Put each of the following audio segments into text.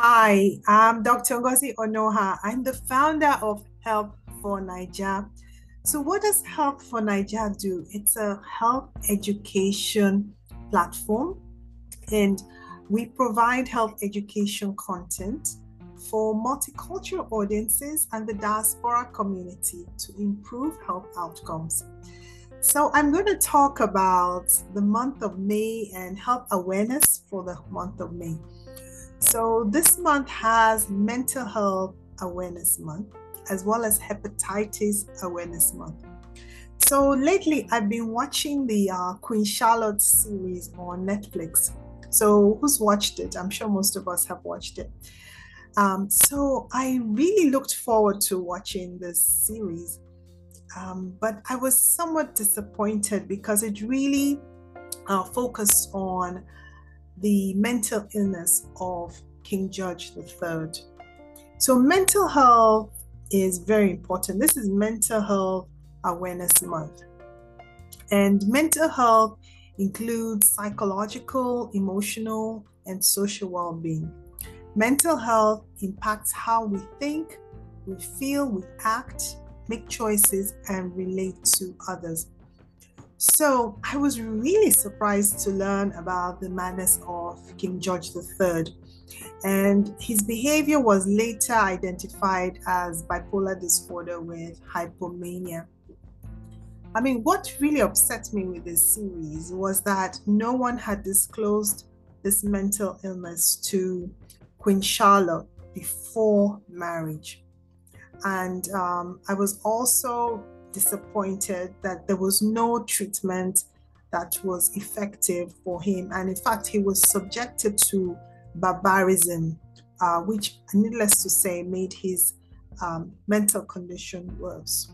Hi, I'm Dr. Ngozi Onuoha. I'm the founder of Health for Naija. So, what does Health for Naija do? It's a health education platform, and we provide health education content for multicultural audiences and the diaspora community to improve health outcomes. So, I'm going to talk about the month of May and health awareness for the month of May. So, this month has Mental Health Awareness Month as well as Hepatitis Awareness Month. So, lately I've been watching the uh, Queen Charlotte series on Netflix. So, who's watched it? I'm sure most of us have watched it. Um, so, I really looked forward to watching this series, um, but I was somewhat disappointed because it really uh, focused on the mental illness of King George III. So, mental health is very important. This is Mental Health Awareness Month. And mental health includes psychological, emotional, and social well being. Mental health impacts how we think, we feel, we act, make choices, and relate to others. So I was really surprised to learn about the madness of King George III. And his behavior was later identified as bipolar disorder with hypomania. I mean, what really upset me with this series was that no one had disclosed this mental illness to Queen Charlotte before marriage. And um, I was also disappointed that there was no treatment that was effective for him. And in fact, he was subjected to barbarism, uh, which, needless to say, made his um, mental condition worse.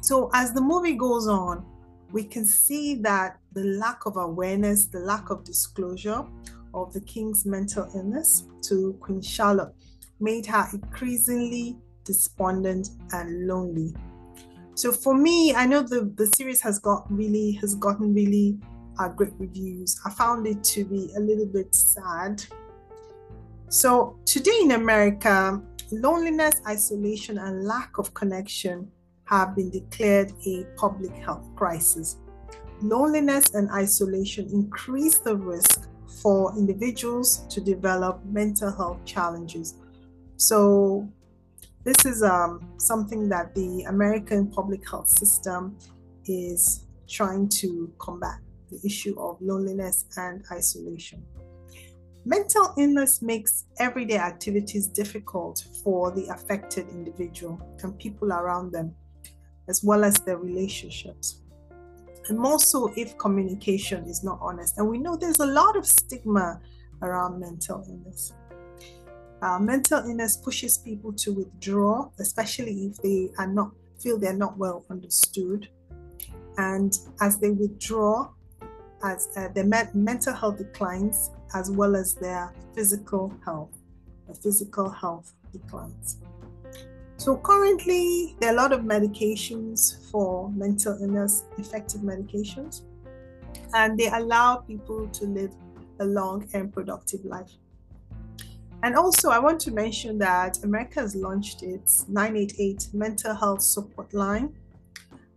So, as the movie goes on, we can see that the lack of awareness, the lack of disclosure of the king's mental illness to Queen Charlotte made her increasingly despondent and lonely. So for me, I know the, the series has got really has gotten really uh, great reviews. I found it to be a little bit sad. So today in America, loneliness, isolation, and lack of connection have been declared a public health crisis. Loneliness and isolation increase the risk for individuals to develop mental health challenges. So this is um, something that the American public health system is trying to combat the issue of loneliness and isolation. Mental illness makes everyday activities difficult for the affected individual and people around them, as well as their relationships. And also, if communication is not honest. And we know there's a lot of stigma around mental illness. Uh, mental illness pushes people to withdraw, especially if they are not feel they're not well understood. And as they withdraw, as uh, their me- mental health declines, as well as their physical health, the physical health declines. So currently, there are a lot of medications for mental illness, effective medications, and they allow people to live a long and productive life. And also, I want to mention that America has launched its 988 mental health support line.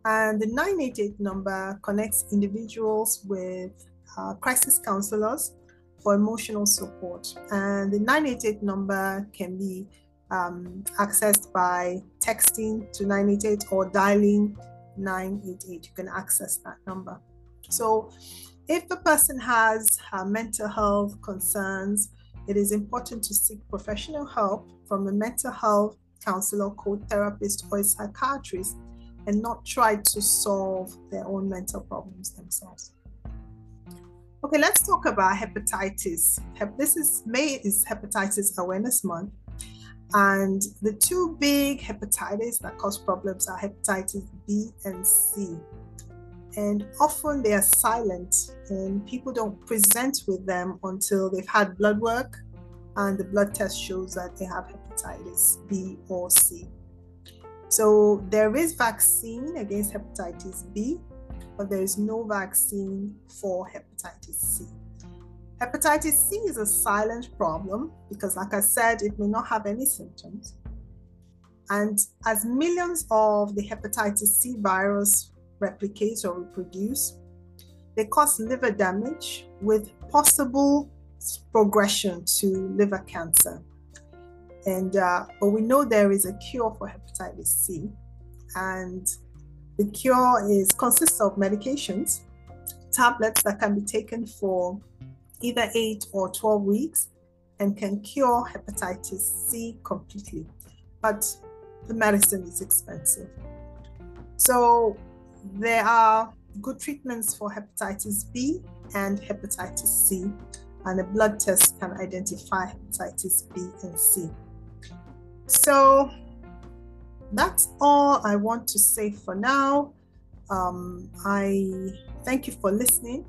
And the 988 number connects individuals with uh, crisis counselors for emotional support. And the 988 number can be um, accessed by texting to 988 or dialing 988. You can access that number. So, if the person has uh, mental health concerns, it is important to seek professional help from a mental health counselor, co-therapist, or a psychiatrist and not try to solve their own mental problems themselves. Okay, let's talk about hepatitis. This is May is Hepatitis Awareness Month, and the two big hepatitis that cause problems are hepatitis B and C and often they are silent and people don't present with them until they've had blood work and the blood test shows that they have hepatitis B or C. So there is vaccine against hepatitis B, but there is no vaccine for hepatitis C. Hepatitis C is a silent problem because, like I said, it may not have any symptoms. And as millions of the hepatitis C virus replicate or reproduce, they cause liver damage with possible progression to liver cancer. And uh, but we know there is a cure for hepatitis C, and the cure is consists of medications, tablets that can be taken for either eight or 12 weeks and can cure hepatitis C completely. But the medicine is expensive. So there are good treatments for hepatitis B and hepatitis C, and a blood test can identify hepatitis B and C. So that's all I want to say for now. Um, I thank you for listening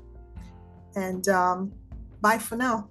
and um, bye for now.